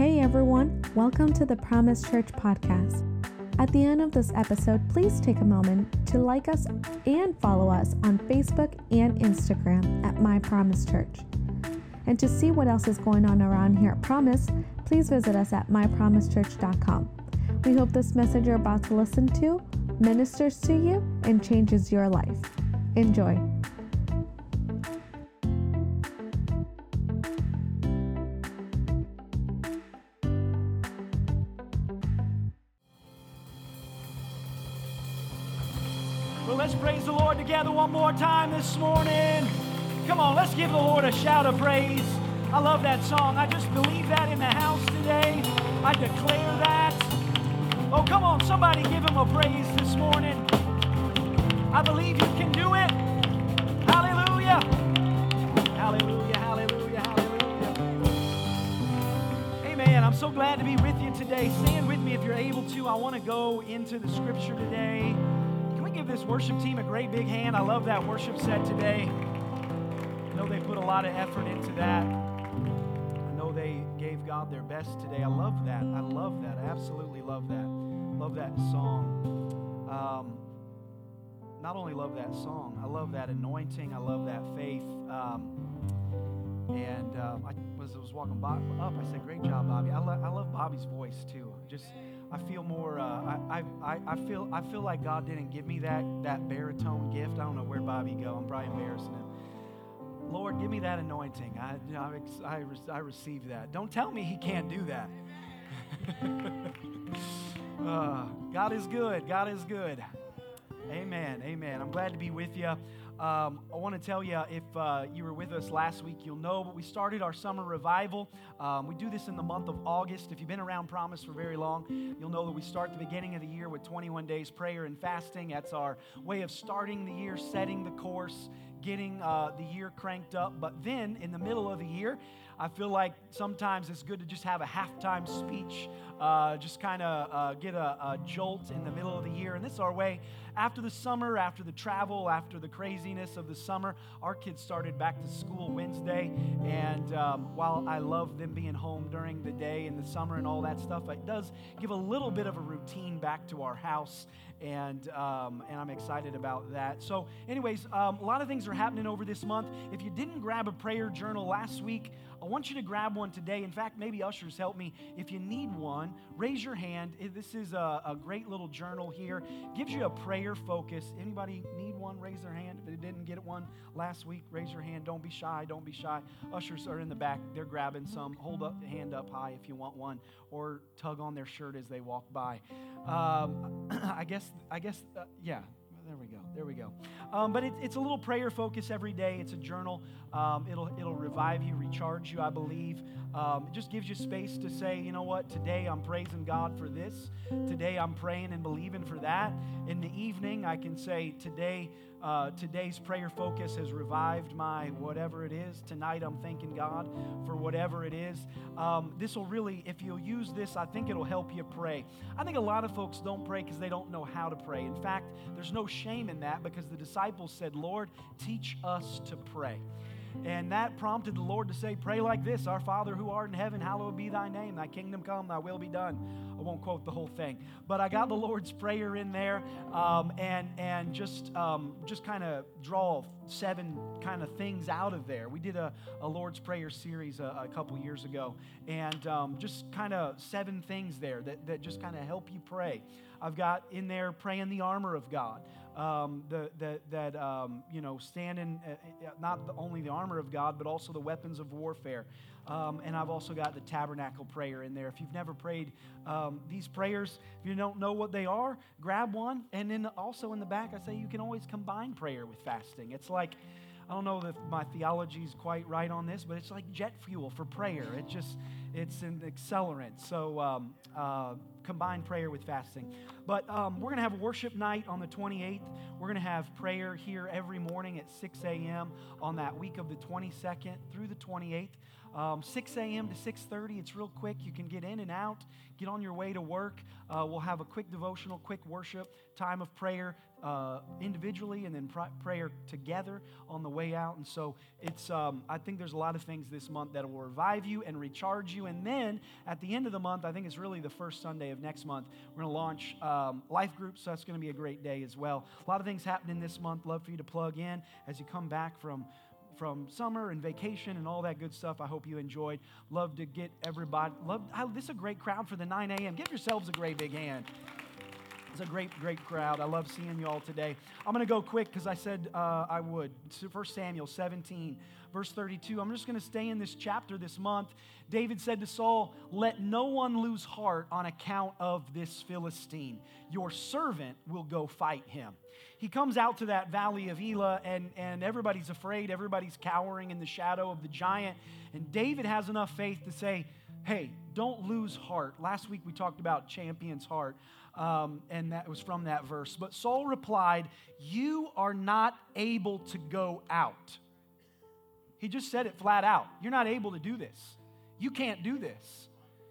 Hey everyone, welcome to the Promise Church podcast. At the end of this episode, please take a moment to like us and follow us on Facebook and Instagram at My Promise Church. And to see what else is going on around here at Promise, please visit us at mypromisechurch.com. We hope this message you're about to listen to ministers to you and changes your life. Enjoy. This morning. Come on, let's give the Lord a shout of praise. I love that song. I just believe that in the house today. I declare that. Oh, come on, somebody give him a praise this morning. I believe you can do it. Hallelujah. Hallelujah, hallelujah, hallelujah. Amen. I'm so glad to be with you today. Stand with me if you're able to. I want to go into the scripture today. We give this worship team a great big hand? I love that worship set today. I know they put a lot of effort into that. I know they gave God their best today. I love that. I love that. I absolutely love that. Love that song. Um, not only love that song, I love that anointing. I love that faith. Um, and um, I was, was walking Bob up. I said, "Great job, Bobby." I, lo- I love Bobby's voice too. Just I feel more. Uh, I, I, I feel I feel like God didn't give me that that baritone gift. I don't know where Bobby go. I'm probably embarrassing him. Lord, give me that anointing. I I, I, I receive that. Don't tell me He can't do that. uh, God is good. God is good. Amen. Amen. I'm glad to be with you. Um, I want to tell you if uh, you were with us last week, you'll know, but we started our summer revival. Um, we do this in the month of August. If you've been around Promise for very long, you'll know that we start the beginning of the year with 21 days prayer and fasting. That's our way of starting the year, setting the course, getting uh, the year cranked up. But then in the middle of the year, I feel like sometimes it's good to just have a halftime speech, uh, just kind of uh, get a, a, jolt in the middle of the year. And this is our way. After the summer, after the travel, after the craziness of the summer, our kids started back to school Wednesday. And um, while I love them being home during the day in the summer and all that stuff, it does give a little bit of a routine back to our house and um, and I'm excited about that. So, anyways, um, a lot of things are happening over this month. If you didn't grab a prayer journal last week, I want you to grab one today. In fact, maybe ushers help me. If you need one, raise your hand. This is a, a great little journal here. Gives you a prayer focus. Anybody need one? Raise their hand. If they didn't get one last week, raise your hand. Don't be shy. Don't be shy. Ushers are in the back. They're grabbing some. Hold up hand up high if you want one, or tug on their shirt as they walk by. Um, I guess I guess, uh, yeah, there we go. There we go. Um, but it, it's a little prayer focus every day. It's a journal. Um, it'll, it'll revive you, recharge you, I believe. Um, it just gives you space to say, you know what, today I'm praising God for this. Today I'm praying and believing for that. In the evening, I can say, today, uh, today's prayer focus has revived my whatever it is. Tonight I'm thanking God for whatever it is. Um, this will really, if you'll use this, I think it'll help you pray. I think a lot of folks don't pray because they don't know how to pray. In fact, there's no shame in that because the disciples said, Lord, teach us to pray. And that prompted the Lord to say, Pray like this Our Father who art in heaven, hallowed be thy name. Thy kingdom come, thy will be done. I won't quote the whole thing, but I got the Lord's Prayer in there um, and, and just, um, just kind of draw seven kind of things out of there. We did a, a Lord's Prayer series a, a couple years ago, and um, just kind of seven things there that, that just kind of help you pray. I've got in there praying the armor of God. Um, the, the, that, um, you know, standing, uh, not the, only the armor of God, but also the weapons of warfare. Um, and I've also got the tabernacle prayer in there. If you've never prayed um, these prayers, if you don't know what they are, grab one. And then also in the back, I say you can always combine prayer with fasting. It's like, I don't know if my theology is quite right on this, but it's like jet fuel for prayer. It just, it's an accelerant. So um, uh, combine prayer with fasting. But um, we're going to have worship night on the 28th. We're going to have prayer here every morning at 6 a.m. on that week of the 22nd through the 28th. Um, 6 a.m. to 6:30. It's real quick. You can get in and out. Get on your way to work. Uh, we'll have a quick devotional, quick worship, time of prayer. uh, individually and then pr- prayer together on the way out. And so it's, um, I think there's a lot of things this month that will revive you and recharge you. And then at the end of the month, I think it's really the first Sunday of next month, we're going to launch um, life groups. So that's going to be a great day as well. A lot of things happening this month. Love for you to plug in as you come back from from summer and vacation and all that good stuff. I hope you enjoyed. Love to get everybody. Love. This is a great crowd for the 9 a.m. Give yourselves a great big hand. It's a great, great crowd. I love seeing you all today. I'm going to go quick because I said uh, I would. 1 Samuel 17, verse 32. I'm just going to stay in this chapter this month. David said to Saul, Let no one lose heart on account of this Philistine. Your servant will go fight him. He comes out to that valley of Elah, and, and everybody's afraid. Everybody's cowering in the shadow of the giant. And David has enough faith to say, Hey, don't lose heart. Last week we talked about champion's heart um, and that was from that verse. But Saul replied, You are not able to go out. He just said it flat out. You're not able to do this. You can't do this.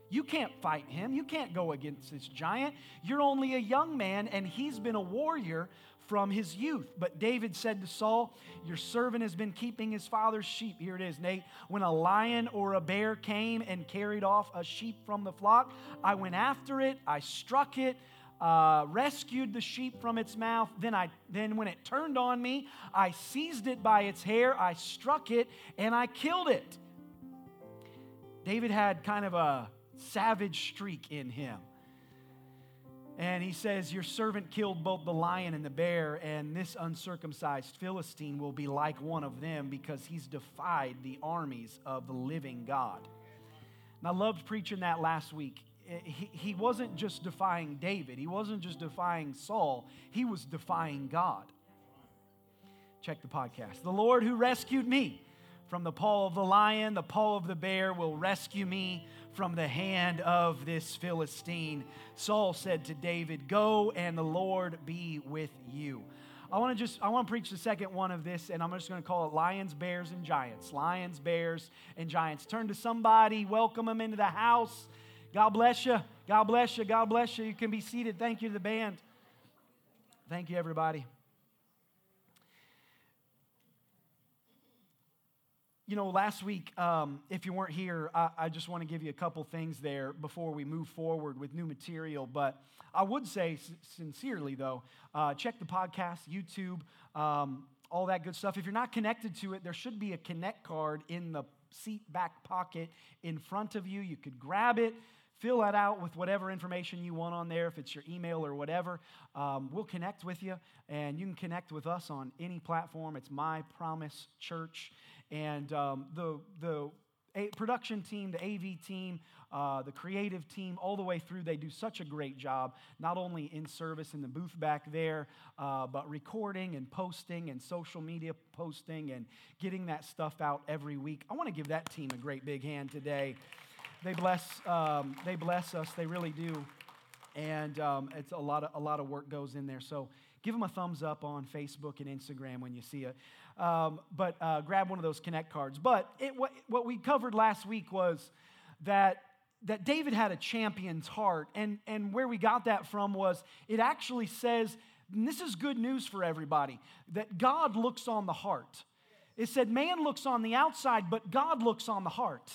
You can't fight him. You can't go against this giant. You're only a young man, and he's been a warrior from his youth. But David said to Saul, Your servant has been keeping his father's sheep. Here it is, Nate. When a lion or a bear came and carried off a sheep from the flock, I went after it, I struck it. Uh, rescued the sheep from its mouth. Then, I, then, when it turned on me, I seized it by its hair, I struck it, and I killed it. David had kind of a savage streak in him. And he says, Your servant killed both the lion and the bear, and this uncircumcised Philistine will be like one of them because he's defied the armies of the living God. And I loved preaching that last week. Eh, he, he wasn't just defying David, he wasn't just defying Saul, he was defying God. Check the podcast. The Lord who rescued me from the paw of the lion, the paw of the bear will rescue me from the hand of this Philistine. Saul said to David, Go and the Lord be with you. I want to just I want to preach the second one of this, and I'm just going to call it lions, bears, and giants. Lions, bears, and giants. Turn to somebody, welcome them into the house. God bless you. God bless you. God bless you. You can be seated. Thank you to the band. Thank you, everybody. You know, last week, um, if you weren't here, I, I just want to give you a couple things there before we move forward with new material. But I would say, s- sincerely, though, uh, check the podcast, YouTube, um, all that good stuff. If you're not connected to it, there should be a connect card in the seat back pocket in front of you. You could grab it. Fill that out with whatever information you want on there, if it's your email or whatever. Um, we'll connect with you, and you can connect with us on any platform. It's My Promise Church. And um, the, the a- production team, the AV team, uh, the creative team, all the way through, they do such a great job, not only in service in the booth back there, uh, but recording and posting and social media posting and getting that stuff out every week. I want to give that team a great big hand today. They bless, um, they bless us, they really do. And um, it's a lot, of, a lot of work goes in there. So give them a thumbs up on Facebook and Instagram when you see it. Um, but uh, grab one of those Connect cards. But it, what, what we covered last week was that, that David had a champion's heart. And, and where we got that from was it actually says, and this is good news for everybody, that God looks on the heart. It said, man looks on the outside, but God looks on the heart.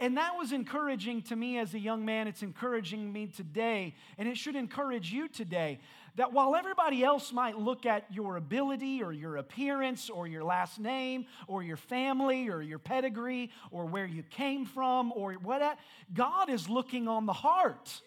And that was encouraging to me as a young man. It's encouraging me today, and it should encourage you today that while everybody else might look at your ability or your appearance or your last name or your family or your pedigree or where you came from or what, God is looking on the heart.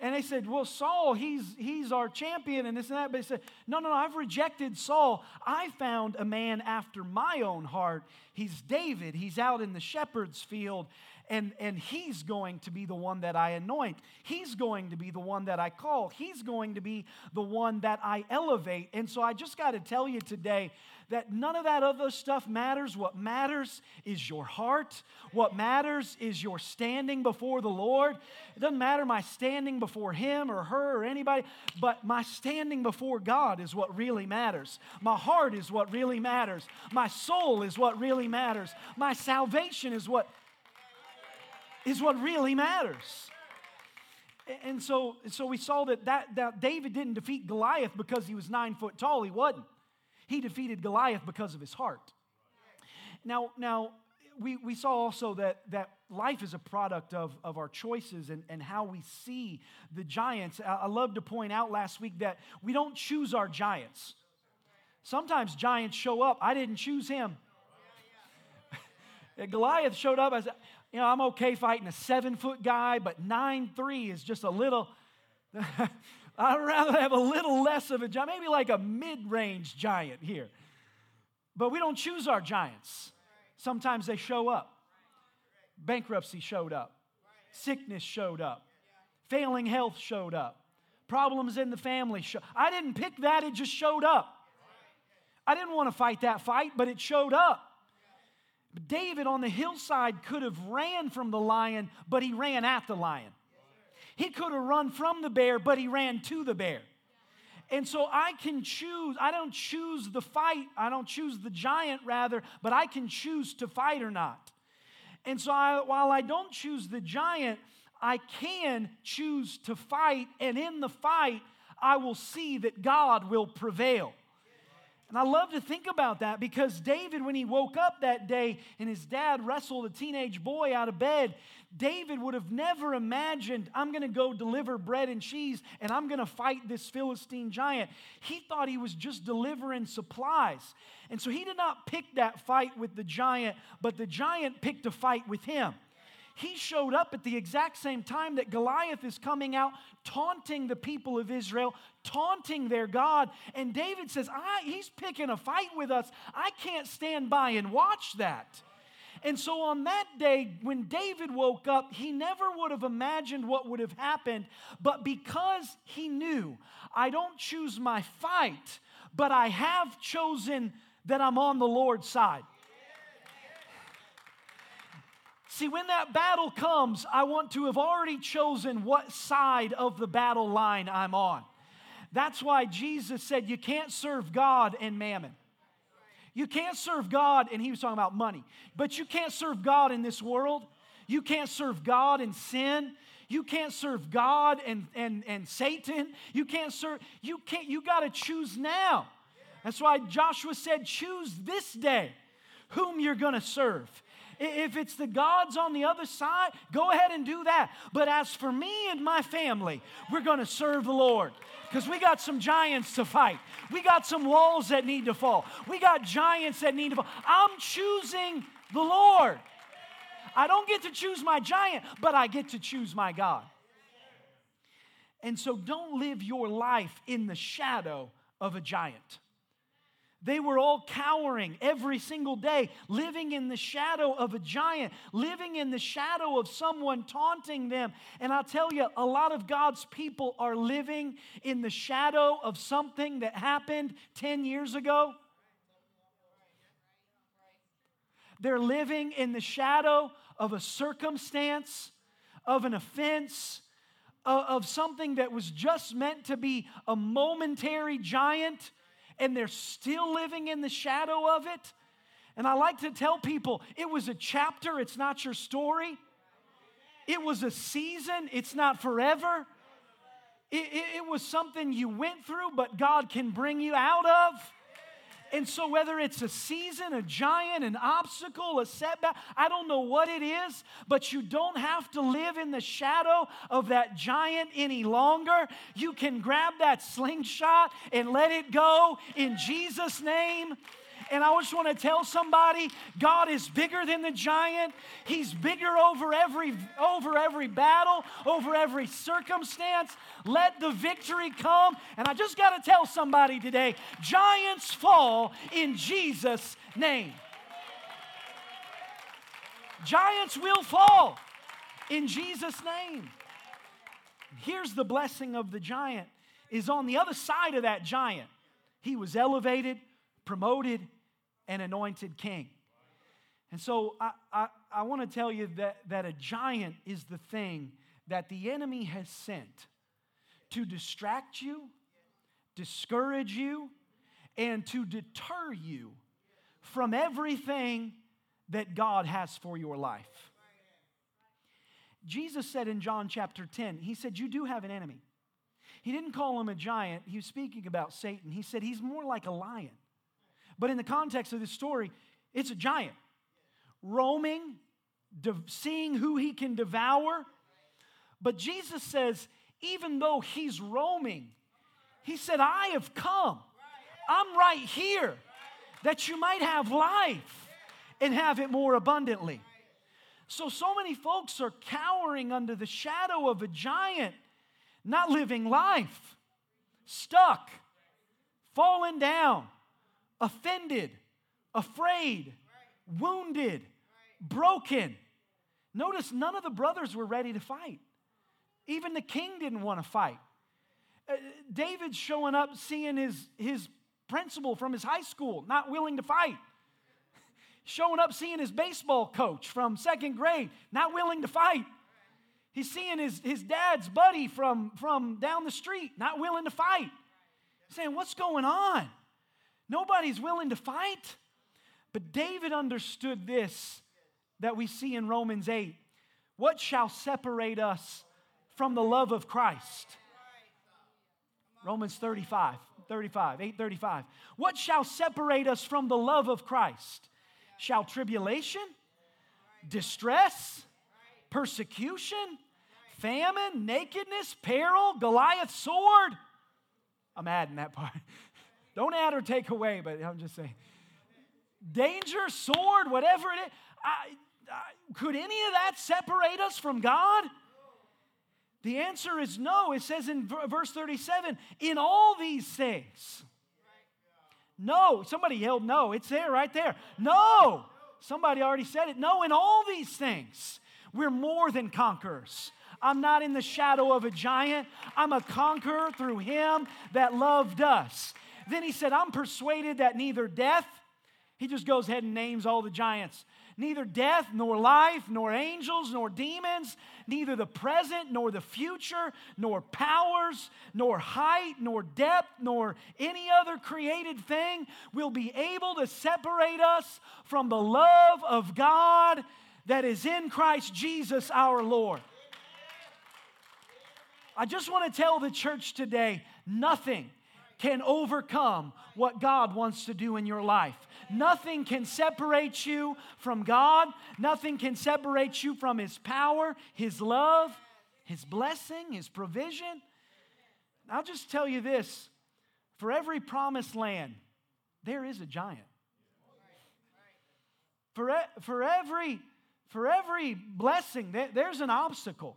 And they said, Well, Saul, he's, he's our champion and this and that. But he said, No, no, no, I've rejected Saul. I found a man after my own heart. He's David. He's out in the shepherd's field and, and he's going to be the one that I anoint. He's going to be the one that I call. He's going to be the one that I elevate. And so I just got to tell you today that none of that other stuff matters. What matters is your heart. What matters is your standing before the Lord. It doesn't matter my standing before him or her or anybody, but my standing before God is what really matters. My heart is what really matters. My soul is what really matters. My salvation is what is what really matters. And so, so we saw that, that, that David didn't defeat Goliath because he was nine foot tall. He wasn't. He defeated Goliath because of his heart. Now, now we, we saw also that, that life is a product of, of our choices and, and how we see the giants. I, I love to point out last week that we don't choose our giants. Sometimes giants show up. I didn't choose him. Goliath showed up. I said, you know, I'm okay fighting a seven foot guy, but nine three is just a little. I'd rather have a little less of a giant, maybe like a mid range giant here. But we don't choose our giants. Sometimes they show up. Bankruptcy showed up, sickness showed up, failing health showed up, problems in the family. I didn't pick that, it just showed up. I didn't want to fight that fight, but it showed up. David on the hillside could have ran from the lion, but he ran at the lion. He could have run from the bear, but he ran to the bear. And so I can choose, I don't choose the fight, I don't choose the giant rather, but I can choose to fight or not. And so I, while I don't choose the giant, I can choose to fight, and in the fight, I will see that God will prevail. And I love to think about that because David, when he woke up that day and his dad wrestled a teenage boy out of bed, David would have never imagined, I'm going to go deliver bread and cheese and I'm going to fight this Philistine giant. He thought he was just delivering supplies. And so he did not pick that fight with the giant, but the giant picked a fight with him he showed up at the exact same time that Goliath is coming out, taunting the people of Israel, taunting their God. And David says, He's picking a fight with us. I can't stand by and watch that. And so on that day, when David woke up, he never would have imagined what would have happened. But because he knew, I don't choose my fight, but I have chosen that I'm on the Lord's side. See, when that battle comes, I want to have already chosen what side of the battle line I'm on. That's why Jesus said you can't serve God and mammon. You can't serve God, and he was talking about money, but you can't serve God in this world. You can't serve God in sin. You can't serve God and, and, and Satan. You can't serve, you can't, you got to choose now. That's why Joshua said, choose this day whom you're to serve. If it's the gods on the other side, go ahead and do that. But as for me and my family, we're going to serve the Lord because we got some giants to fight. We got some walls that need to fall. We got giants that need to fall. I'm choosing the Lord. I don't get to choose my giant, but I get to choose my God. And so don't live your life in the shadow of a giant. They were all cowering every single day, living in the shadow of a giant, living in the shadow of someone taunting them. And I'll tell you, a lot of God's people are living in the shadow of something that happened 10 years ago. They're living in the shadow of a circumstance, of an offense, of something that was just meant to be a momentary giant and they're still living in the shadow of it. And I like to tell people it was a chapter, it's not your story. It was a season, it's not forever. It, it, it, was something you went through, but God can bring you out of. And so, whether it's a season, a giant, an obstacle, a setback, I don't know what it is, but you don't have to live in the shadow of that giant any longer. You can grab that slingshot and let it go in Jesus' name. And I just want to tell somebody God is bigger than the giant. He's bigger over every over every battle, over every circumstance. Let the victory come. And I just got to tell somebody today, giants fall in Jesus name. Giants will fall in Jesus name. Here's the blessing of the giant is on the other side of that giant. He was elevated, promoted, and anointed king. And so I, I, I want to tell you that, that a giant is the thing that the enemy has sent to distract you, discourage you, and to deter you from everything that God has for your life. Jesus said in John chapter 10, He said, You do have an enemy. He didn't call him a giant, he was speaking about Satan. He said, He's more like a lion. But in the context of this story, it's a giant roaming, de- seeing who he can devour. But Jesus says, even though he's roaming, he said, I have come. I'm right here that you might have life and have it more abundantly. So, so many folks are cowering under the shadow of a giant, not living life, stuck, fallen down, offended, afraid, wounded, broken. Notice none of the brothers were ready to fight. Even the king didn't want to fight. Uh, David's showing up seeing his, his principal from his high school, not willing to fight. showing up seeing his baseball coach from second grade, not willing to fight. He's seeing his, his dad's buddy from, from down the street, not willing to fight. saying, What's going on? Nobody's willing to fight. But David understood this that we see in Romans 8. What shall separate us from the love of Christ? Romans 35, 35, 835. What shall separate us from the love of Christ? Shall tribulation, distress, persecution, famine, nakedness, peril, Goliath's sword? I'm adding that part. Don't add or take away, but I'm just saying. Danger, sword, whatever it is. I, I, could any of that separate us from God? The answer is no. It says in verse 37 in all these things. No. Somebody yelled no. It's there right there. No. Somebody already said it. No, in all these things, we're more than conquerors. I'm not in the shadow of a giant. I'm a conqueror through him that loved us. Then he said, I'm persuaded that neither death, he just goes ahead and names all the giants neither death, nor life, nor angels, nor demons, neither the present, nor the future, nor powers, nor height, nor depth, nor any other created thing will be able to separate us from the love of God that is in Christ Jesus our Lord. I just want to tell the church today nothing can overcome what God wants to do in your life. Nothing can separate you from God. Nothing can separate you from His power, His love, His blessing, His provision. I'll just tell you this for every promised land, there is a giant. For, for, every, for every blessing, there's an obstacle.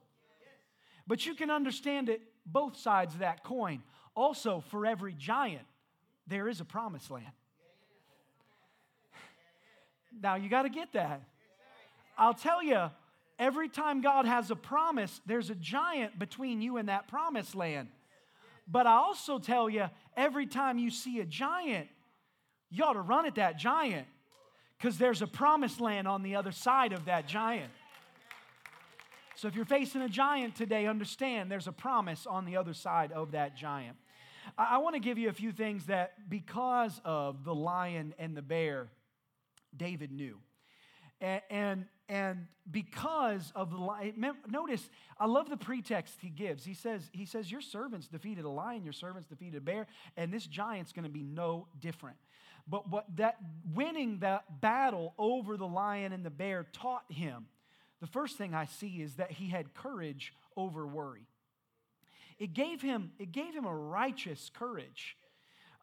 But you can understand it both sides of that coin. Also, for every giant, there is a promised land. Now, you got to get that. I'll tell you, every time God has a promise, there's a giant between you and that promised land. But I also tell you, every time you see a giant, you ought to run at that giant because there's a promised land on the other side of that giant. So if you're facing a giant today, understand there's a promise on the other side of that giant. I, I want to give you a few things that because of the lion and the bear, David knew. And, and, and because of the lion, notice, I love the pretext he gives. He says, he says, Your servants defeated a lion, your servants defeated a bear, and this giant's going to be no different. But what that winning that battle over the lion and the bear taught him, the first thing I see is that he had courage over worry. It gave him, it gave him a righteous courage.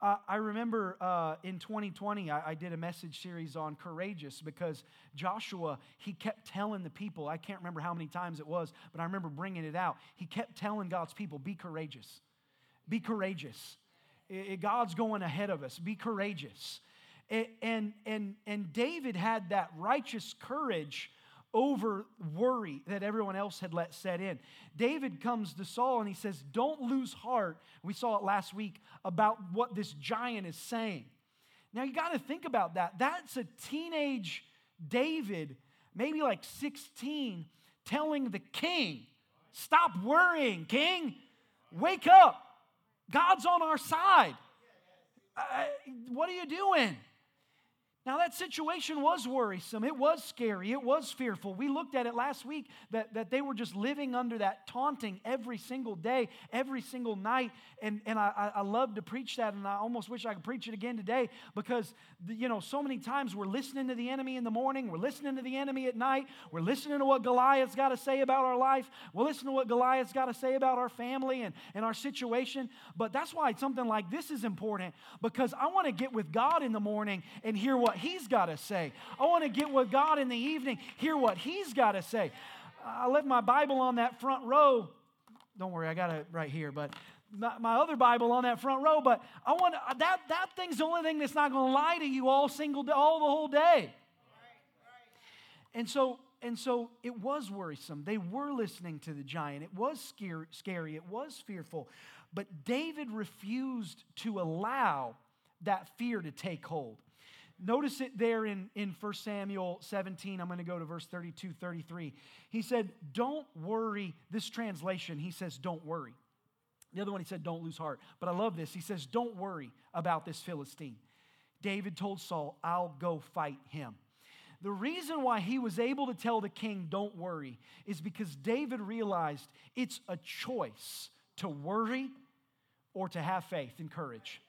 Uh, I remember uh, in 2020, I, I, did a message series on courageous because Joshua, he kept telling the people, I can't remember how many times it was, but I remember bringing it out. He kept telling God's people, be courageous. Be courageous. It, God's going ahead of us. Be courageous. and, and, and David had that righteous courage over worry that everyone else had let set in. David comes to Saul and he says, Don't lose heart. We saw it last week about what this giant is saying. Now you got to think about that. That's a teenage David, maybe like 16, telling the king, Stop worrying, king. Wake up. God's on our side. Uh, what are you doing? Now, that situation was worrisome. It was scary. It was fearful. We looked at it last week that, that they were just living under that taunting every single day, every single night. And, and I, I love to preach that, and I almost wish I could preach it again today because, you know, so many times we're listening to the enemy in the morning, we're listening to the enemy at night, we're listening to what Goliath's got to say about our life, we're listening to what Goliath's got to say about our family and, and our situation. But that's why something like this is important because I want to get with God in the morning and hear what what He's got to say. I want to get with God in the evening, hear what He's got to say. I left my Bible on that front row. Don't worry, I got it right here, but my other Bible on that front row. But I want that that thing's the only thing that's not going to lie to you all single all the whole day. And so and so it was worrisome. They were listening to the giant. It was scary. It was fearful. But David refused to allow that fear to take hold. Notice it there in, in 1 Samuel 17. I'm going to go to verse 32, 33. He said, Don't worry. This translation, he says, Don't worry. The other one, he said, Don't lose heart. But I love this. He says, Don't worry about this Philistine. David told Saul, I'll go fight him. The reason why he was able to tell the king, Don't worry, is because David realized it's a choice to worry or to have faith and courage.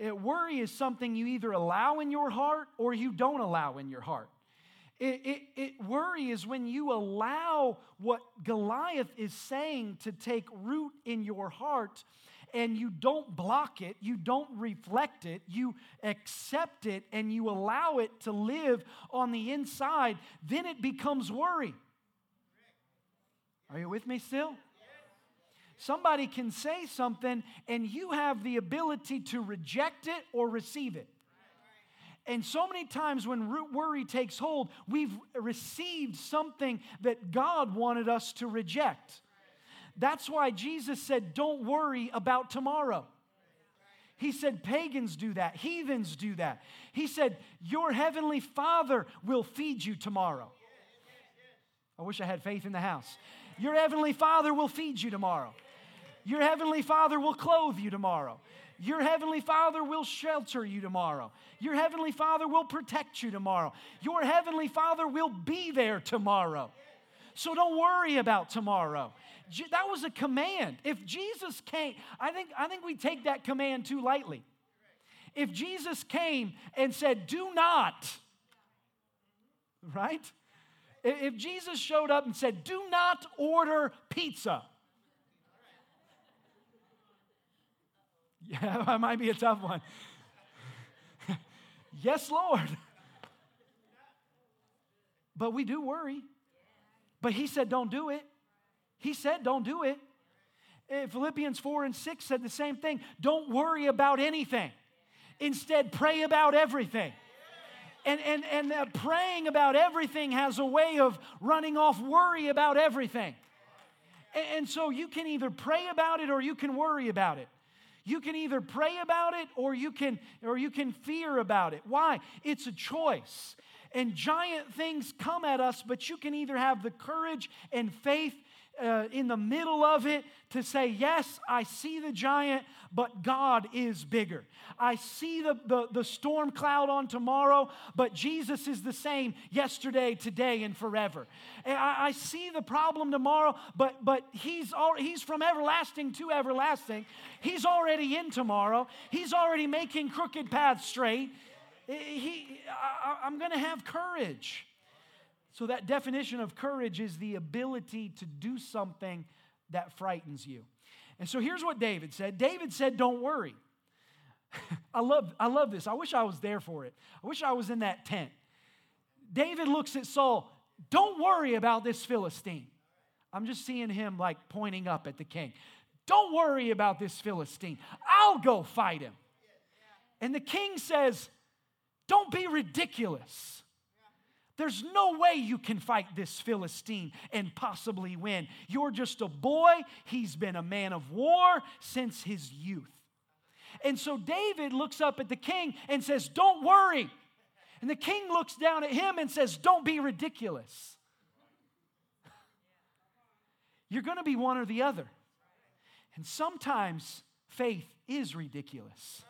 It, worry is something you either allow in your heart or you don't allow in your heart. It, it, it, worry is when you allow what Goliath is saying to take root in your heart and you don't block it, you don't reflect it, you accept it and you allow it to live on the inside, then it becomes worry. Are you with me still? Somebody can say something and you have the ability to reject it or receive it. And so many times when root worry takes hold, we've received something that God wanted us to reject. That's why Jesus said, Don't worry about tomorrow. He said, Pagans do that, heathens do that. He said, Your heavenly Father will feed you tomorrow. I wish I had faith in the house. Your heavenly Father will feed you tomorrow. Your heavenly Father will clothe you tomorrow. Your heavenly Father will shelter you tomorrow. Your heavenly Father will protect you tomorrow. Your heavenly Father will be there tomorrow. So don't worry about tomorrow. That was a command. If Jesus came, I think, I think we take that command too lightly. If Jesus came and said, Do not, right? If Jesus showed up and said, Do not order pizza, Yeah, that might be a tough one. yes, Lord. But we do worry. But He said, don't do it. He said, don't do it. Eh, Philippians 4 and 6 said the same thing. Don't worry about anything. Instead, pray about everything. And, and, and praying about everything has a way of running off worry about everything. And, and so you can either pray about it or you can worry about it. You can either pray about it or you can or you can fear about it. Why? It's a choice. And giant things come at us, but you can either have the courage and faith uh, in the middle of it to say, Yes, I see the giant, but God is bigger. I see the, the, the storm cloud on tomorrow, but Jesus is the same yesterday, today, and forever. And I, I see the problem tomorrow, but, but he's, he's from everlasting to everlasting. He's already in tomorrow, He's already making crooked paths straight. He, I, I'm going to have courage. So, that definition of courage is the ability to do something that frightens you. And so, here's what David said David said, Don't worry. I, love, I love this. I wish I was there for it. I wish I was in that tent. David looks at Saul, Don't worry about this Philistine. I'm just seeing him like pointing up at the king. Don't worry about this Philistine. I'll go fight him. And the king says, Don't be ridiculous. There's no way you can fight this Philistine and possibly win. You're just a boy. He's been a man of war since his youth. And so David looks up at the king and says, Don't worry. And the king looks down at him and says, Don't be ridiculous. You're going to be one or the other. And sometimes faith is ridiculous.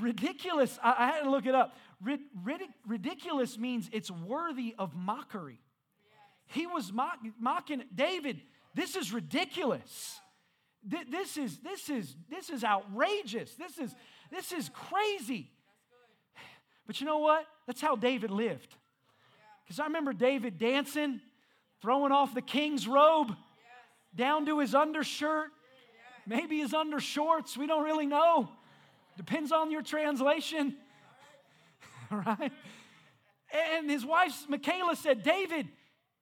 ridiculous, I, I, had to look it up. Rid, ridiculous means it's worthy of mockery. He was mock, mocking David. This is ridiculous. This is this is this is outrageous. This is this is crazy. But you know what? That's how David lived. Because I remember David dancing, throwing off the king's robe down to his undershirt, maybe his undershorts. We don't really know. Depends on your translation. right? And his wife, Michal, said, David,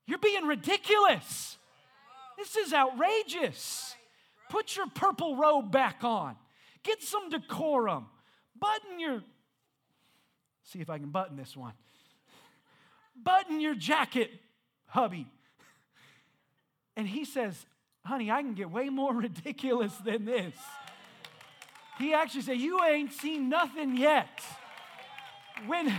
you're being ridiculous. This is outrageous. Put your purple robe back on. Get some decorum. Button your, see if I can button this one. Button your jacket, hubby. And he says, honey, I can get way more ridiculous than this. He actually said, You ain't seen nothing yet. When,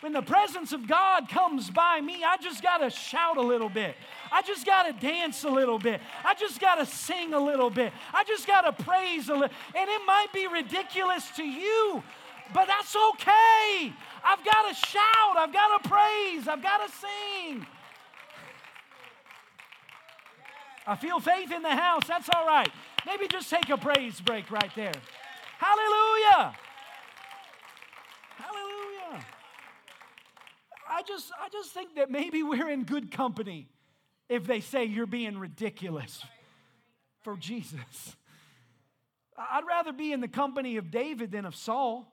when the presence of God comes by me, I just got to shout a little bit. I just got to dance a little bit. I just got to sing a little bit. I just got to praise a little. And it might be ridiculous to you, but that's okay. I've got to shout. I've got to praise. I've got to sing. I feel faith in the house. That's all right. Maybe just take a praise break right there. Hallelujah. Hallelujah. I just I just think that maybe we're in good company if they say you're being ridiculous for Jesus. I'd rather be in the company of David than of Saul.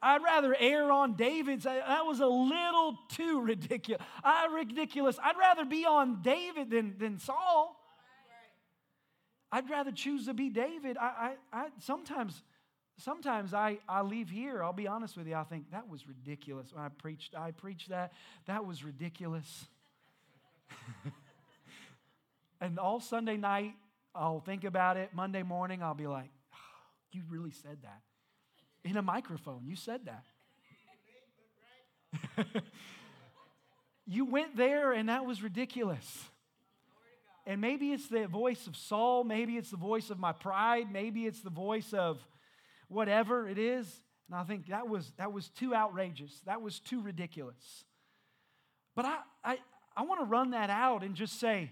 I'd rather err on David's. That was a little too ridiculous. I, ridiculous. I'd rather be on David than, than Saul. I'd rather choose to be David. I, I, I sometimes, sometimes I, I leave here. I'll be honest with you. I think that was ridiculous when I preached. I preached that. That was ridiculous. and all Sunday night, I'll think about it. Monday morning, I'll be like, oh, "You really said that." in a microphone. You said that. you went there and that was ridiculous. And maybe it's the voice of Saul, maybe it's the voice of my pride, maybe it's the voice of whatever it is. And I think that was that was too outrageous. That was too ridiculous. But I I, I want to run that out and just say,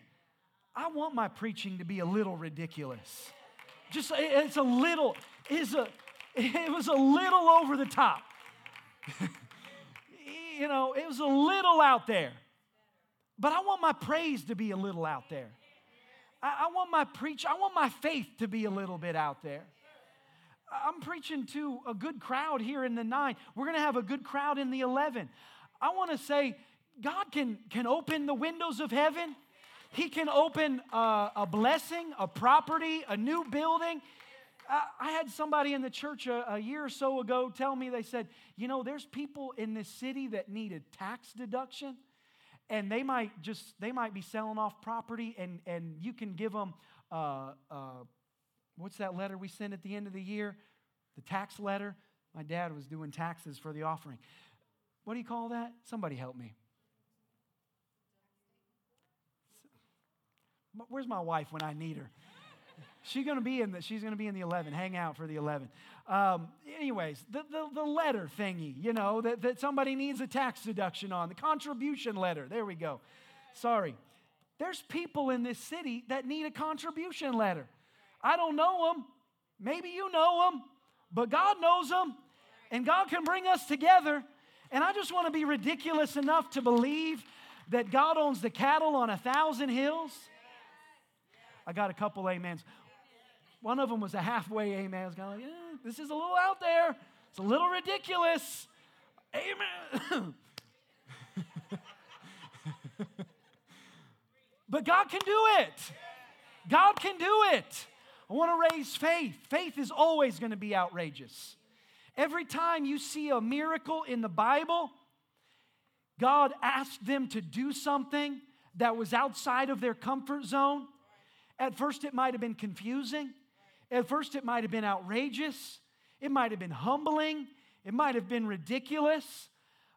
I want my preaching to be a little ridiculous. Just it's a little, is a it was a little over the top. you know, it was a little out there. But I want my praise to be a little out there. I, I want my preach, I want my faith to be a little bit out there. I'm preaching to a good crowd here in the nine. We're going to have a good crowd in the 11. I want to say, God can, can open the windows of heaven. He can open a, a blessing, a property, a new building. I had somebody in the church a, a, year or so ago tell me, they said, you know, there's people in this city that need a tax deduction and they might just, they might be selling off property and, and you can give them, uh, uh, what's that letter we send at the end of the year? The tax letter. My dad was doing taxes for the offering. What do you call that? Somebody help me. Where's my wife when I need her? She's to be in the, she's to be in the 11. Hang out for the 11. Um, anyways, the, the, the, letter thingy, you know, that, that somebody needs a tax deduction on, the contribution letter. There we go. Sorry. There's people in this city that need a contribution letter. I don't know them. Maybe you know them, but God knows them, and God can bring us together. And I just want to be ridiculous enough to believe that God owns the cattle on a thousand hills. I got a couple amens. One of them was a halfway amen. I was kind of like, eh, this is a little out there. It's a little ridiculous. Amen. but God can do it. God can do it. I want to raise faith. Faith is always going to be outrageous. Every time you see a miracle in the Bible, God asked them to do something that was outside of their comfort zone. At first, it might have been confusing. At first, it might have been outrageous, it might have been humbling, it might have been ridiculous.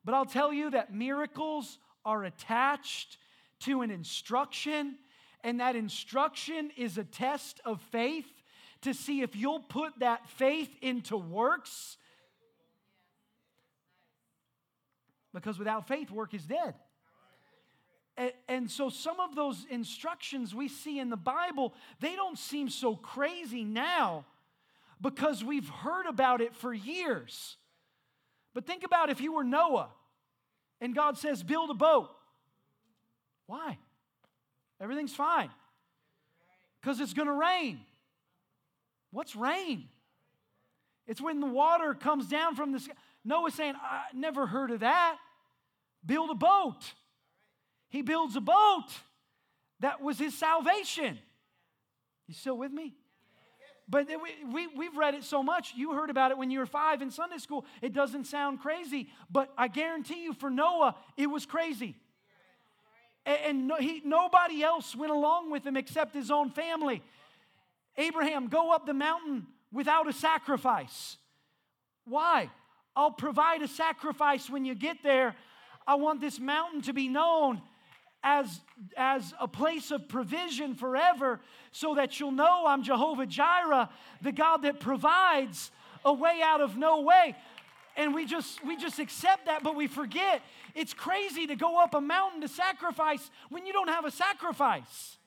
But I'll tell you that miracles are attached to an instruction, and that instruction is a test of faith to see if you'll put that faith into works. Because without faith, work is dead. And, so some of those instructions we see in the Bible, they don't seem so crazy now because we've heard about it for years. But think about if you were Noah and God says, build a boat. Why? Everything's fine. Because it's going to rain. What's rain? It's when the water comes down from the sky. Noah's saying, I never heard of that. Build a boat. He builds a boat. That was his salvation. You still with me? But we, we, have read it so much. You heard about it when you were five in Sunday school. It doesn't sound crazy, but I guarantee you for Noah, it was crazy. And, and no, he, nobody else went along with him except his own family. Abraham, go up the mountain without a sacrifice. Why? I'll provide a sacrifice when you get there. I want this mountain to be known as, as a place of provision forever so that you'll know I'm Jehovah Jireh, the God that provides a way out of no way. And we just we just accept that, but we forget. It's crazy to go up a mountain to sacrifice when you don't have a sacrifice.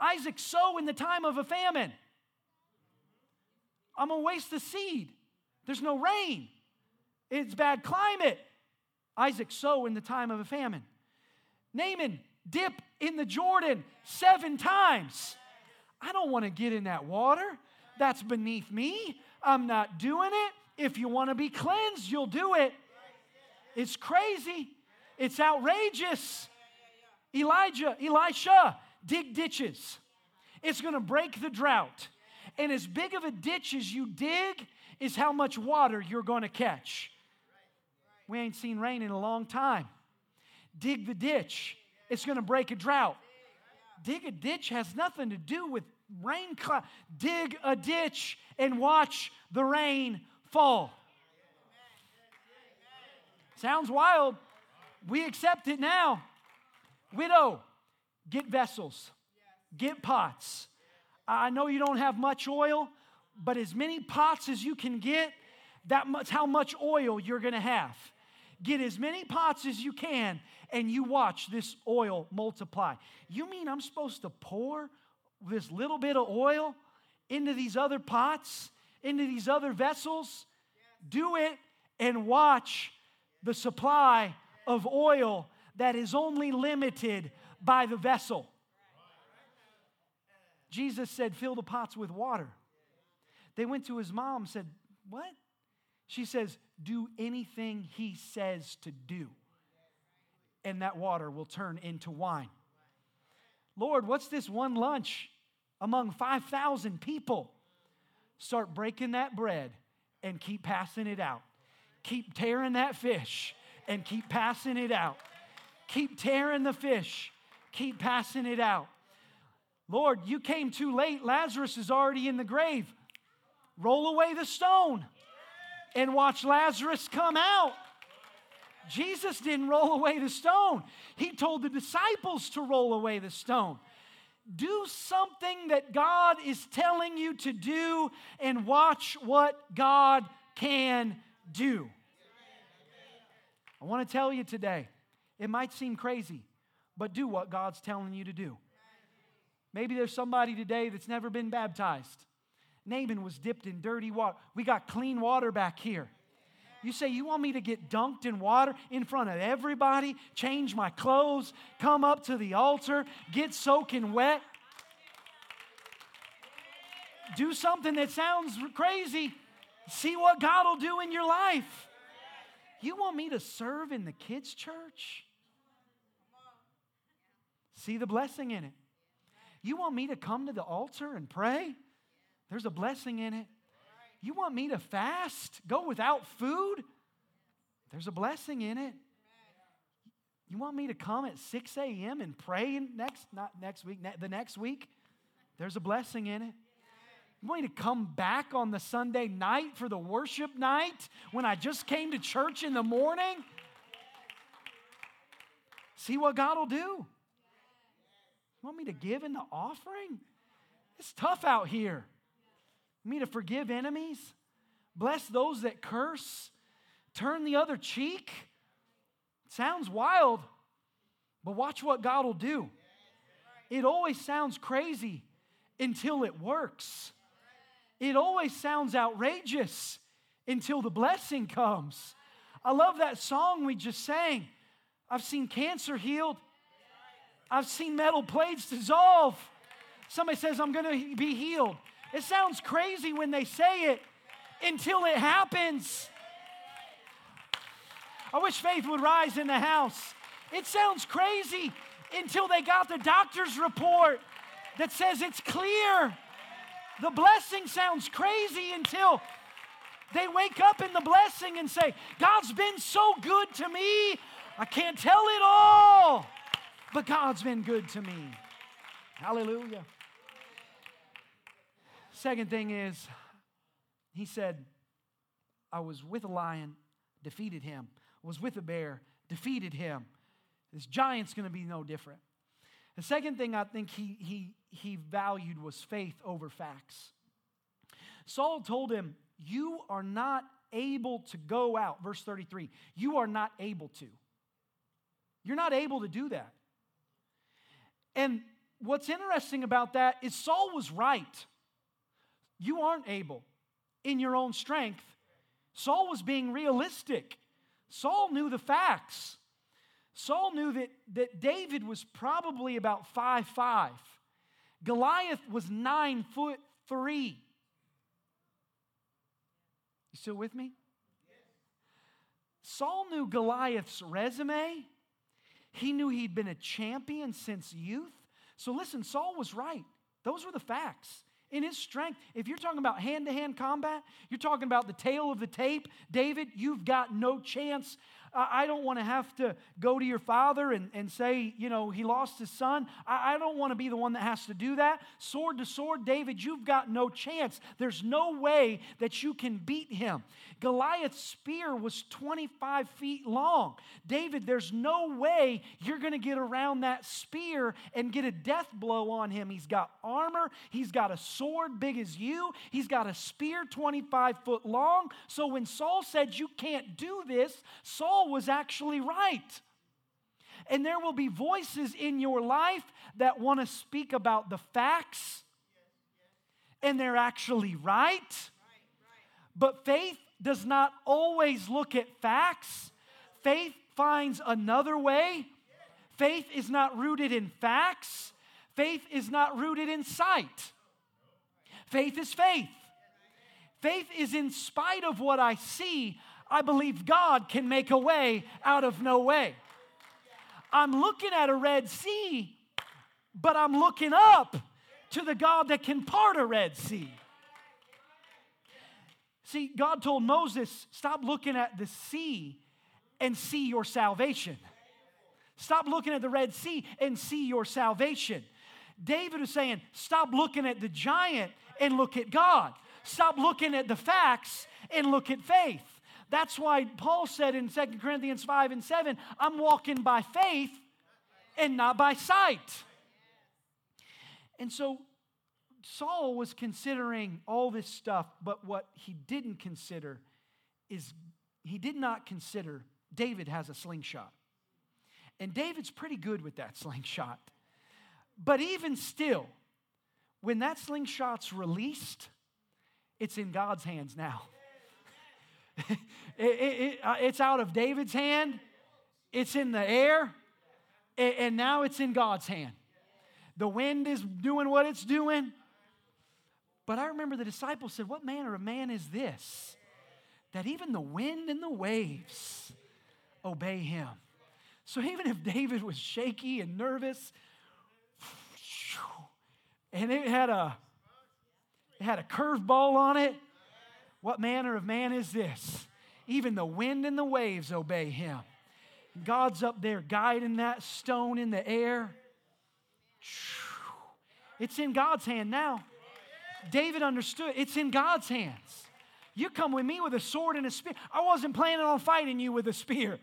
Isaac sow in the time of a famine. I'm gonna waste the seed. There's no rain. It's bad climate. Isaac sow in the time of a famine. Naaman dip in the Jordan seven times. I don't want to get in that water. That's beneath me. I'm not doing it. If you want to be cleansed, you'll do it. It's crazy. It's outrageous. Elijah, Elisha, dig ditches. It's going to break the drought. And as big of a ditch as you dig is how much water you're going to catch. We ain't seen rain in a long time. Dig the ditch. It's going to break a drought. Dig a ditch has nothing to do with rain. Cl- dig a ditch and watch the rain fall. Sounds wild. We accept it now. Widow, get vessels, get pots. I know you don't have much oil, but as many pots as you can get, that much how much oil you're going to have. Get as many pots as you can and you watch this oil multiply. You mean I'm supposed to pour this little bit of oil into these other pots, into these other vessels? Do it and watch the supply of oil that is only limited by the vessel. Jesus said, Fill the pots with water. They went to his mom said, What? She says, Do anything he says to do, and that water will turn into wine. Lord, what's this one lunch among 5,000 people? Start breaking that bread and keep passing it out. Keep tearing that fish and keep passing it out. Keep tearing the fish, keep passing it out. Lord, you came too late. Lazarus is already in the grave. Roll away the stone and watch Lazarus come out. Jesus didn't roll away the stone, He told the disciples to roll away the stone. Do something that God is telling you to do and watch what God can do. I want to tell you today, it might seem crazy, but do what God's telling you to do. Maybe there's somebody today that's never been baptized. Naaman was dipped in dirty water. We got clean water back here. You say, You want me to get dunked in water in front of everybody, change my clothes, come up to the altar, get soaking wet? Do something that sounds crazy. See what God will do in your life. You want me to serve in the kids' church? See the blessing in it. You want me to come to the altar and pray? There's a blessing in it. You want me to fast, go without food? There's a blessing in it. You want me to come at 6 a.m. and pray next, not next week, ne- the next week? There's a blessing in it. You want me to come back on the Sunday night for the worship night when I just came to church in the morning? See what God will do. You want me to give in the offering? It's tough out here. Me to forgive enemies, bless those that curse, turn the other cheek. Sounds wild, but watch what God will do. It always sounds crazy until it works. It always sounds outrageous until the blessing comes. I love that song we just sang. I've seen cancer healed, I've seen metal plates dissolve. Somebody says, I'm going to be healed. It sounds crazy when they say it until it happens. I wish faith would rise in the house. It sounds crazy until they got the doctor's report that says it's clear. The blessing sounds crazy until they wake up in the blessing and say, God's been so good to me. I can't tell it all, but God's been good to me. Hallelujah. Second thing is, he said, I was with a lion, defeated him, was with a bear, defeated him. This giant's going to be no different. The second thing I think he, he, he valued was faith over facts. Saul told him, You are not able to go out. Verse 33 You are not able to. You're not able to do that. And what's interesting about that is Saul was right. You aren't able in your own strength. Saul was being realistic. Saul knew the facts. Saul knew that, that David was probably about five five. Goliath was nine foot three. You still with me? Saul knew Goliath's resume. He knew he'd been a champion since youth. So listen, Saul was right. Those were the facts in his strength. If you're talking about hand to hand combat, you're talking about the tale of the tape, David, you've got no chance I don't want to have to go to your father and, and say, you know, he lost his son. I, I don't want to be the one that has to do that. Sword to sword, David, you've got no chance. There's no way that you can beat him. Goliath's spear was 25 feet long. David, there's no way you're going to get around that spear and get a death blow on him. He's got armor, he's got a sword big as you, he's got a spear 25 foot long. So when Saul said, You can't do this, Saul Saul was actually right. And there will be voices in your life that want to speak about the facts, and they're actually right. But faith does not always look at facts, faith finds another way. Faith is not rooted in facts, faith is not rooted in sight. Faith is faith. Faith is in spite of what I see, I believe God can make a way out of no way. I'm looking at a Red Sea, but I'm looking up to the God that can part a Red Sea. See, God told Moses, stop looking at the sea and see your salvation. Stop looking at the Red Sea and see your salvation. David was saying, stop looking at the giant and look at God. Stop looking at the facts and look at faith. That's why Paul said in 2 Corinthians 5 and 7, I'm walking by faith and not by sight. And so Saul was considering all this stuff, but what he didn't consider is he did not consider David has a slingshot. And David's pretty good with that slingshot. But even still, when that slingshot's released, it's in God's hands now. it, it, uh, it's out of David's hand, it's in the air, and, and now it's in God's hand. The wind is doing what it's doing. But I remember the disciples said, What manner of man is this? That even the wind and the waves obey him. So even if David was shaky and nervous, and it had a it had a curveball on it, what manner of man is this? Even the wind and the waves obey him. God's up there guiding that stone in the air. It's in God's hand now. David understood it's in God's hands. You come with me with a sword and a spear. I wasn't planning on fighting you with a spear.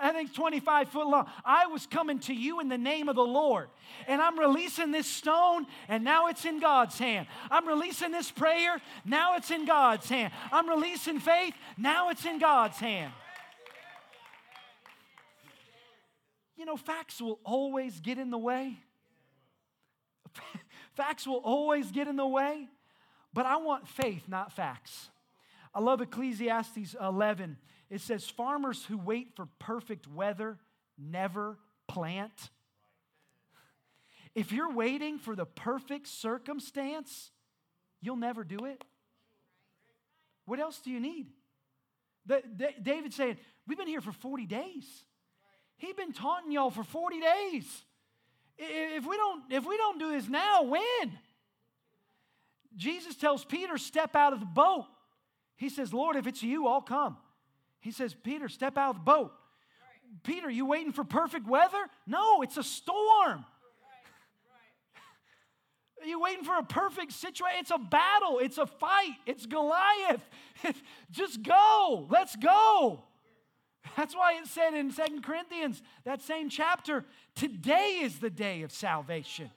I think 25 foot long. I was coming to you in the name of the Lord. And I'm releasing this stone, and now it's in God's hand. I'm releasing this prayer, now it's in God's hand. I'm releasing faith, now it's in God's hand. You know, facts will always get in the way. facts will always get in the way, but I want faith, not facts. I love Ecclesiastes 11 it says, Farmers who wait for perfect weather never plant. If you're waiting for the perfect circumstance, you'll never do it. What else do you need? The, the, David's saying, We've been here for 40 days. He's been taunting y'all for 40 days. If we don't, if we don't do this now, when? Jesus tells Peter, Step out of the boat. He says, Lord, if it's you, I'll come. He says, Peter, step out of the boat. Peter, you waiting for perfect weather? No, it's a storm. Right. you waiting for a perfect situation? It's a battle, it's a fight, it's Goliath. Just go, let's go. That's why it said in Second Corinthians, that same chapter, today is the day of salvation.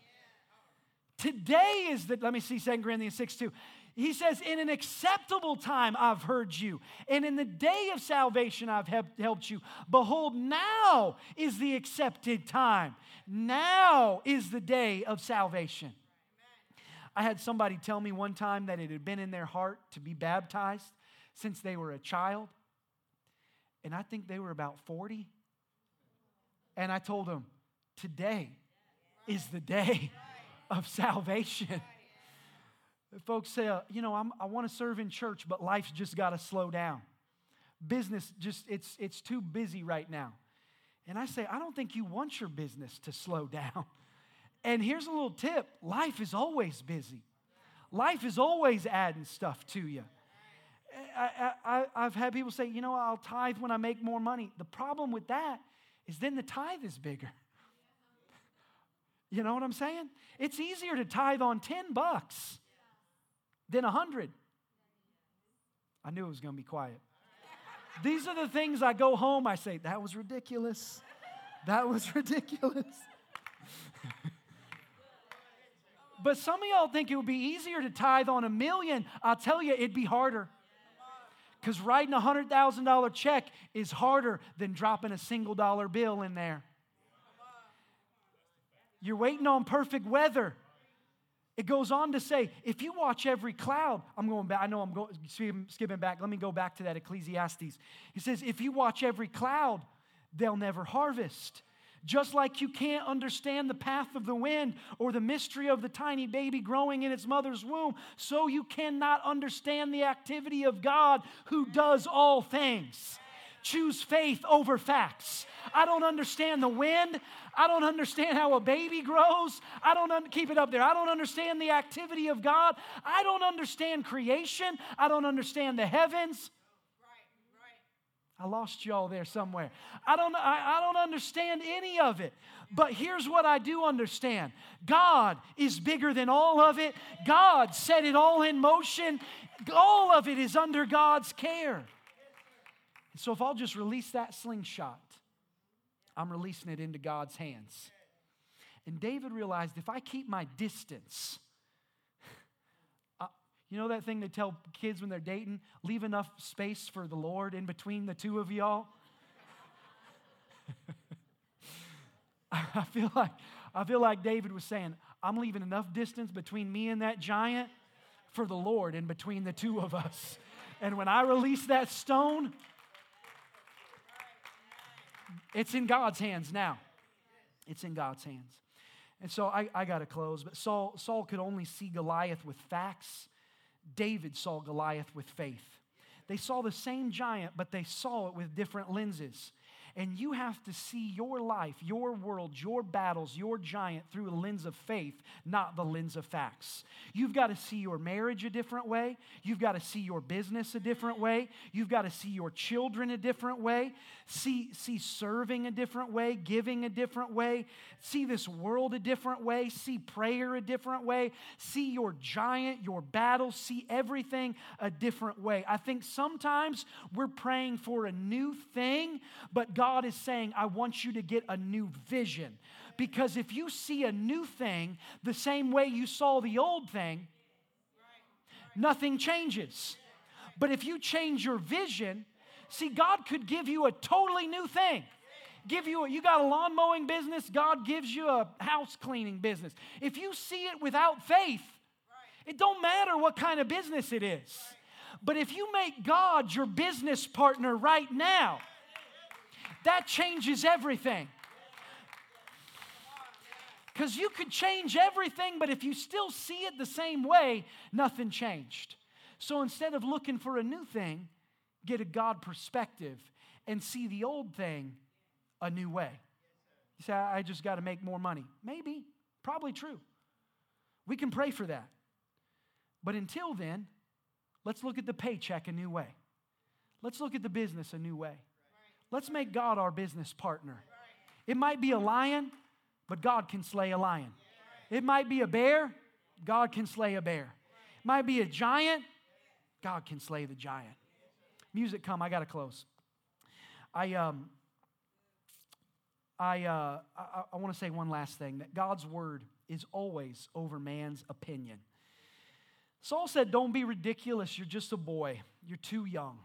Today is the, let me see Second Corinthians 6 2. He says, In an acceptable time I've heard you, and in the day of salvation I've helped you. Behold, now is the accepted time. Now is the day of salvation. I had somebody tell me one time that it had been in their heart to be baptized since they were a child. And I think they were about 40. And I told them, Today is the day of salvation. Folks say, uh, you know, I'm, i want to serve in church, but life's just got to slow down. Business just, it's, it's too busy right now. And I say, I don't think you want your business to slow down. And here's a little tip life is always busy, life is always adding stuff to you. I, have had people say, you know, I'll tithe when I make more money. The problem with that is then the tithe is bigger. You know what I'm saying? It's easier to tithe on 10 bucks than a hundred. I knew it was going to be quiet. These are the things I go home, I say, that was ridiculous. That was ridiculous. but some of y'all think it would be easier to tithe on a million. I'll tell you, it'd be harder. Because writing a $100,000 check is harder than dropping a single dollar bill in there. You're waiting on perfect weather. It goes on to say, if you watch every cloud, I'm going back, I know I'm going, skipping back. Let me go back to that Ecclesiastes. He says, if you watch every cloud, they'll never harvest. Just like you can't understand the path of the wind or the mystery of the tiny baby growing in its mother's womb, so you cannot understand the activity of God who does all things choose faith over facts. I don't understand the wind. I don't understand how a baby grows. I don't un- keep it up there. I don't understand the activity of God. I don't understand creation. I don't understand the heavens. I lost y'all there somewhere. I don't, I, I, don't understand any of it. But here's what I do understand God is bigger than all of it. God set it all in motion. All of it is under God's care. So if I'll just release that slingshot, I'm releasing it into God's hands. And David realized if I keep my distance, uh, you know that thing they tell kids when they're dating? Leave enough space for the Lord in between the two of y'all. I feel like I feel like David was saying, I'm leaving enough distance between me and that giant for the Lord in between the two of us. And when I release that stone, it's in God's hands now. It's in God's hands. And so I, I got to close, but Saul, Saul could only see Goliath with facts. David saw Goliath with faith. They saw the same giant, but they saw it with different lenses. And you have to see your life, your world, your battles, your giant through a lens of faith, not the lens of facts. You've got to see your marriage a different way. You've got to see your business a different way. You've got to see your children a different way. See, see serving a different way, giving a different way. See this world a different way. See prayer a different way. See your giant, your battle. See everything a different way. I think sometimes we're praying for a new thing, but God is saying, I want you to get a new vision. Because if you see a new thing the same way you saw the old thing, nothing changes. But if you change your vision, see, God could give you a totally new thing. Give you a, you got a lawn mowing business, God gives you a house cleaning business. If you see it without faith, it don't matter what kind of business it is. But if you make God your business partner right now, that changes everything. Because you could change everything, but if you still see it the same way, nothing changed. So instead of looking for a new thing, get a God perspective and see the old thing a new way. You say, I just got to make more money. Maybe, probably true. We can pray for that. But until then, let's look at the paycheck a new way. Let's look at the business a new way. Let's make God our business partner. It might be a lion, but God can slay a lion. It might be a bear, God can slay a bear. It might be a giant, God can slay the giant. Music come, I got to close. I, um, I, uh, I, I want to say one last thing that God's word is always over man's opinion. Saul said, Don't be ridiculous. You're just a boy. You're too young.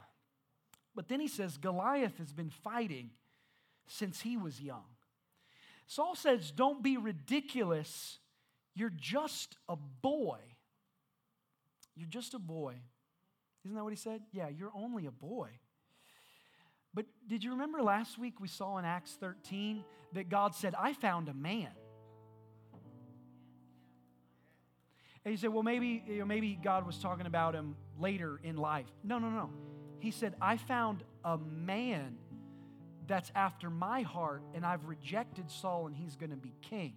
But then he says, Goliath has been fighting since he was young. Saul says, Don't be ridiculous. You're just a boy. You're just a boy. Isn't that what he said? Yeah, you're only a boy. But did you remember last week we saw in Acts 13 that God said, I found a man? And you say, well, maybe, you know, maybe God was talking about him later in life. No, no, no. He said, I found a man that's after my heart, and I've rejected Saul, and he's going to be king.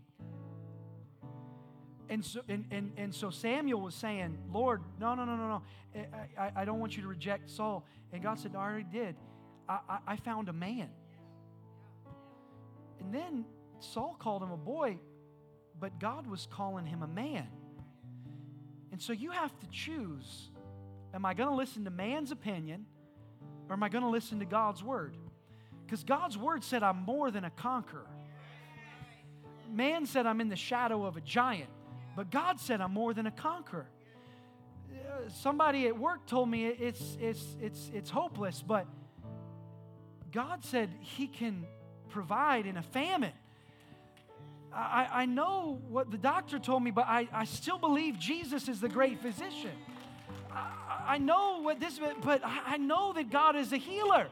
And so, and, and, and so Samuel was saying, Lord, no, no, no, no, no. I, I, don't want you to reject Saul. And God said, I already did. I, I, I found a man. And then Saul called him a boy, but God was calling him a man. And so you have to choose am I going to listen to man's opinion or am I going to listen to God's word? Because God's word said I'm more than a conqueror. Man said I'm in the shadow of a giant, but God said I'm more than a conqueror. Uh, somebody at work told me it's, it's, it's, it's hopeless, but God said He can provide in a famine. I, I know what the doctor told me, but I, I still believe Jesus is the great physician. I, know what this, but I know that God is a healer.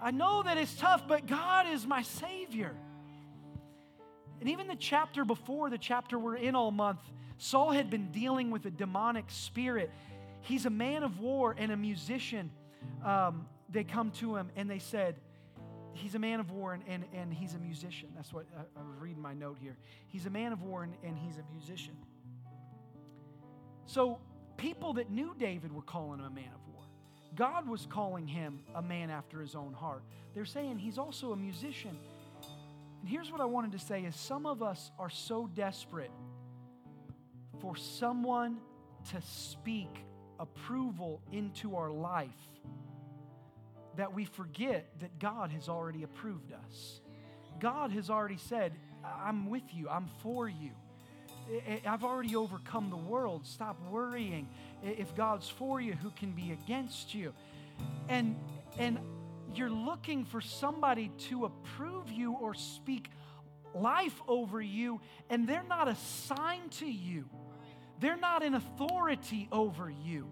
I know that it's tough, but God is my Savior. And even the chapter before, the chapter we're in all month, Saul had been dealing with a demonic spirit. He's a man of war and a musician. Um, they come to him and they said, He's a man of war and, and, and he's a musician. That's what I, I was reading my note here. He's a man of war and, and he's a musician. So, people that knew David were calling him a man of war. God was calling him a man after his own heart. They're saying he's also a musician. And here's what I wanted to say is some of us are so desperate for someone to speak approval into our life that we forget that God has already approved us. God has already said, I'm with you, I'm for you. I've already overcome the world. Stop worrying. If God's for you, who can be against you? And and you're looking for somebody to approve you or speak life over you, and they're not assigned to you. They're not an authority over you.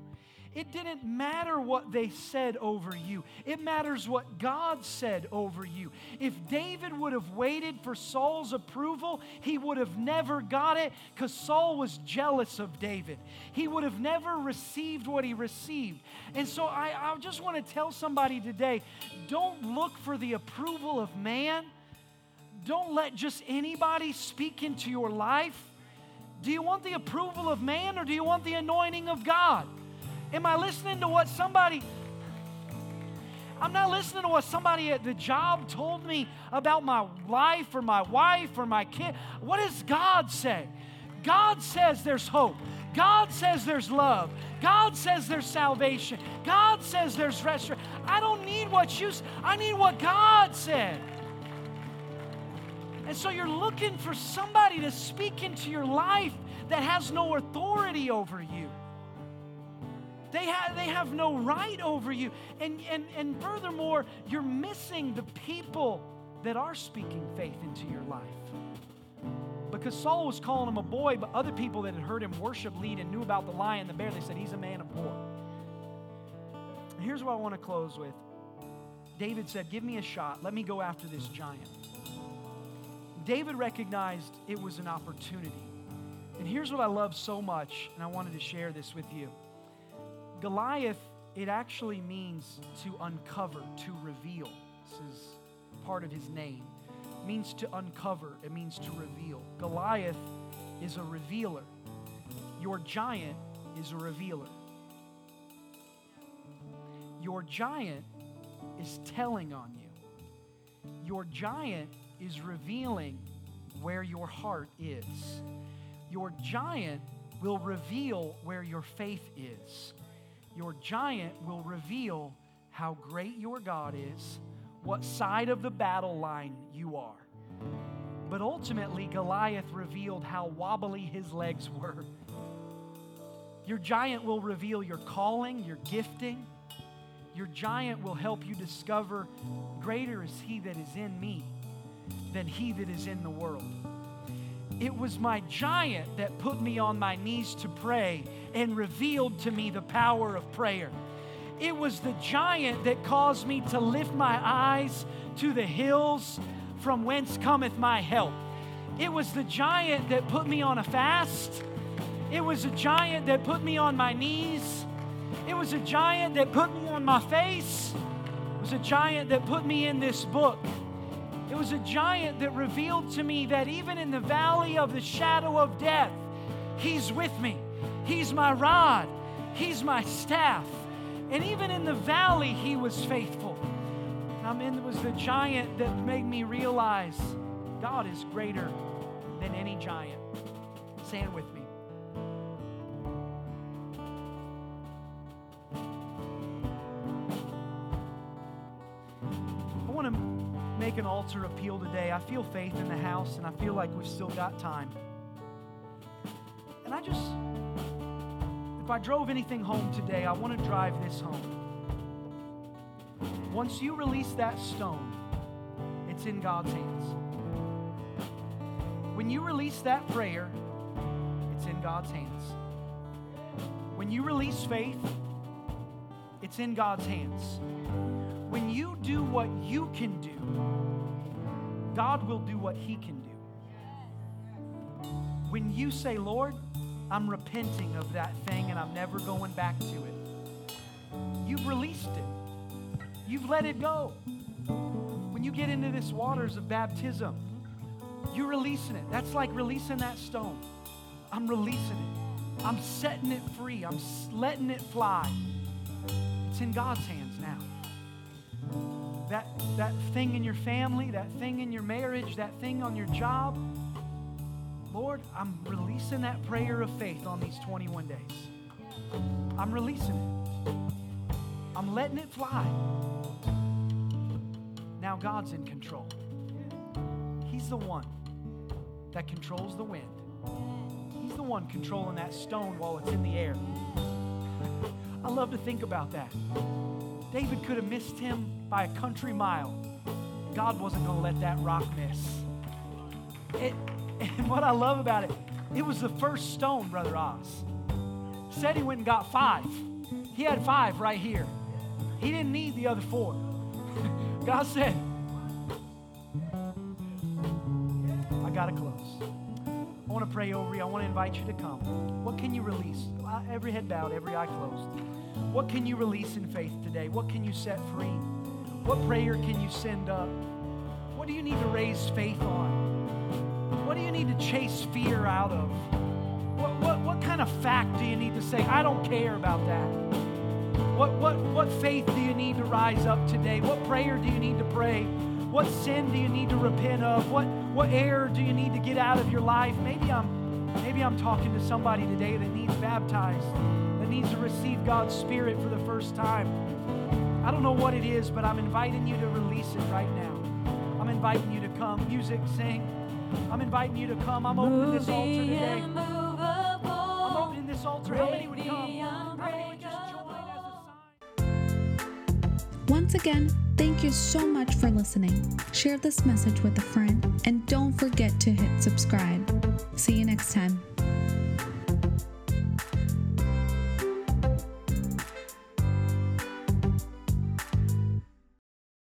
It didn't matter what they said over you, it matters what God said over you. If David would have waited for Saul's approval, he would have never got it because Saul was jealous of David. He would have never received what he received. And so I, I just want to tell somebody today don't look for the approval of man. Don't let just anybody speak into your life. Do you want the approval of man or do you want the anointing of God? Am I listening to what somebody I'm not listening to what somebody at the job told me about my life or my wife or my kid. What does God say? God says there's hope. God says there's love. God says there's salvation. God says there's restoration. I don't need what you I need what God said. And so you're looking for somebody to speak into your life that has no authority over you. They have, they have no right over you. And, and, and furthermore, you're missing the people that are speaking faith into your life. Because Saul was calling him a boy, but other people that had heard him worship lead and knew about the lion, the bear, they said, He's a man of war. And here's what I want to close with David said, Give me a shot. Let me go after this giant. David recognized it was an opportunity. And here's what I love so much, and I wanted to share this with you. Goliath, it actually means to uncover, to reveal. This is part of his name. It means to uncover, it means to reveal. Goliath is a revealer. Your giant is a revealer. Your giant is telling on you. Your giant is revealing where your heart is. Your giant will reveal where your faith is. Your giant will reveal how great your God is, what side of the battle line you are. But ultimately, Goliath revealed how wobbly his legs were. Your giant will reveal your calling, your gifting. Your giant will help you discover greater is he that is in me than he that is in the world. It was my giant that put me on my knees to pray and revealed to me the power of prayer. It was the giant that caused me to lift my eyes to the hills from whence cometh my help. It was the giant that put me on a fast. It was a giant that put me on my knees. It was a giant that put me on my face. It was a giant that put me in this book. It was a giant that revealed to me that even in the valley of the shadow of death, He's with me. He's my rod, He's my staff. And even in the valley, He was faithful. I mean, it was the giant that made me realize God is greater than any giant. Stand with me. An altar appeal today. I feel faith in the house, and I feel like we've still got time. And I just, if I drove anything home today, I want to drive this home. Once you release that stone, it's in God's hands. When you release that prayer, it's in God's hands. When you release faith, it's in God's hands. When you do what you can do, God will do what He can do. When you say, Lord, I'm repenting of that thing and I'm never going back to it, you've released it, you've let it go. When you get into this waters of baptism, you're releasing it. That's like releasing that stone. I'm releasing it. I'm setting it free. I'm letting it fly. It's in God's hands now that, that thing in your family, that thing in your marriage, that thing on your job. Lord, I'm releasing that prayer of faith on these 21 days. I'm releasing it. I'm letting it fly. Now God's in control. He's the one that controls the wind. He's the one controlling that stone while it's in the air. I love to think about that. David could have missed him by a country mile. God wasn't going to let that rock miss. It, and what I love about it, it was the first stone, Brother Oz. Said he went and got five. He had five right here. He didn't need the other four. God said, I got to close. I want to pray over you. I want to invite you to come. What can you release? Uh, every head bowed, every eye closed. What can you release in faith today? What can you set free? What prayer can you send up? What do you need to raise faith on? What do you need to chase fear out of? What, what, what kind of fact do you need to say, I don't care about that? What, what, what faith do you need to rise up today? What prayer do you need to pray? What sin do you need to repent of? What, what error do you need to get out of your life? Maybe I'm Maybe I'm talking to somebody today that needs baptized, needs to receive God's Spirit for the first time. I don't know what it is, but I'm inviting you to release it right now. I'm inviting you to come. Music, sing. I'm inviting you to come. I'm opening this altar today. I'm opening this altar. How many would come? How many would just join as a sign? Once again, thank you so much for listening. Share this message with a friend and don't forget to hit subscribe. See you next time.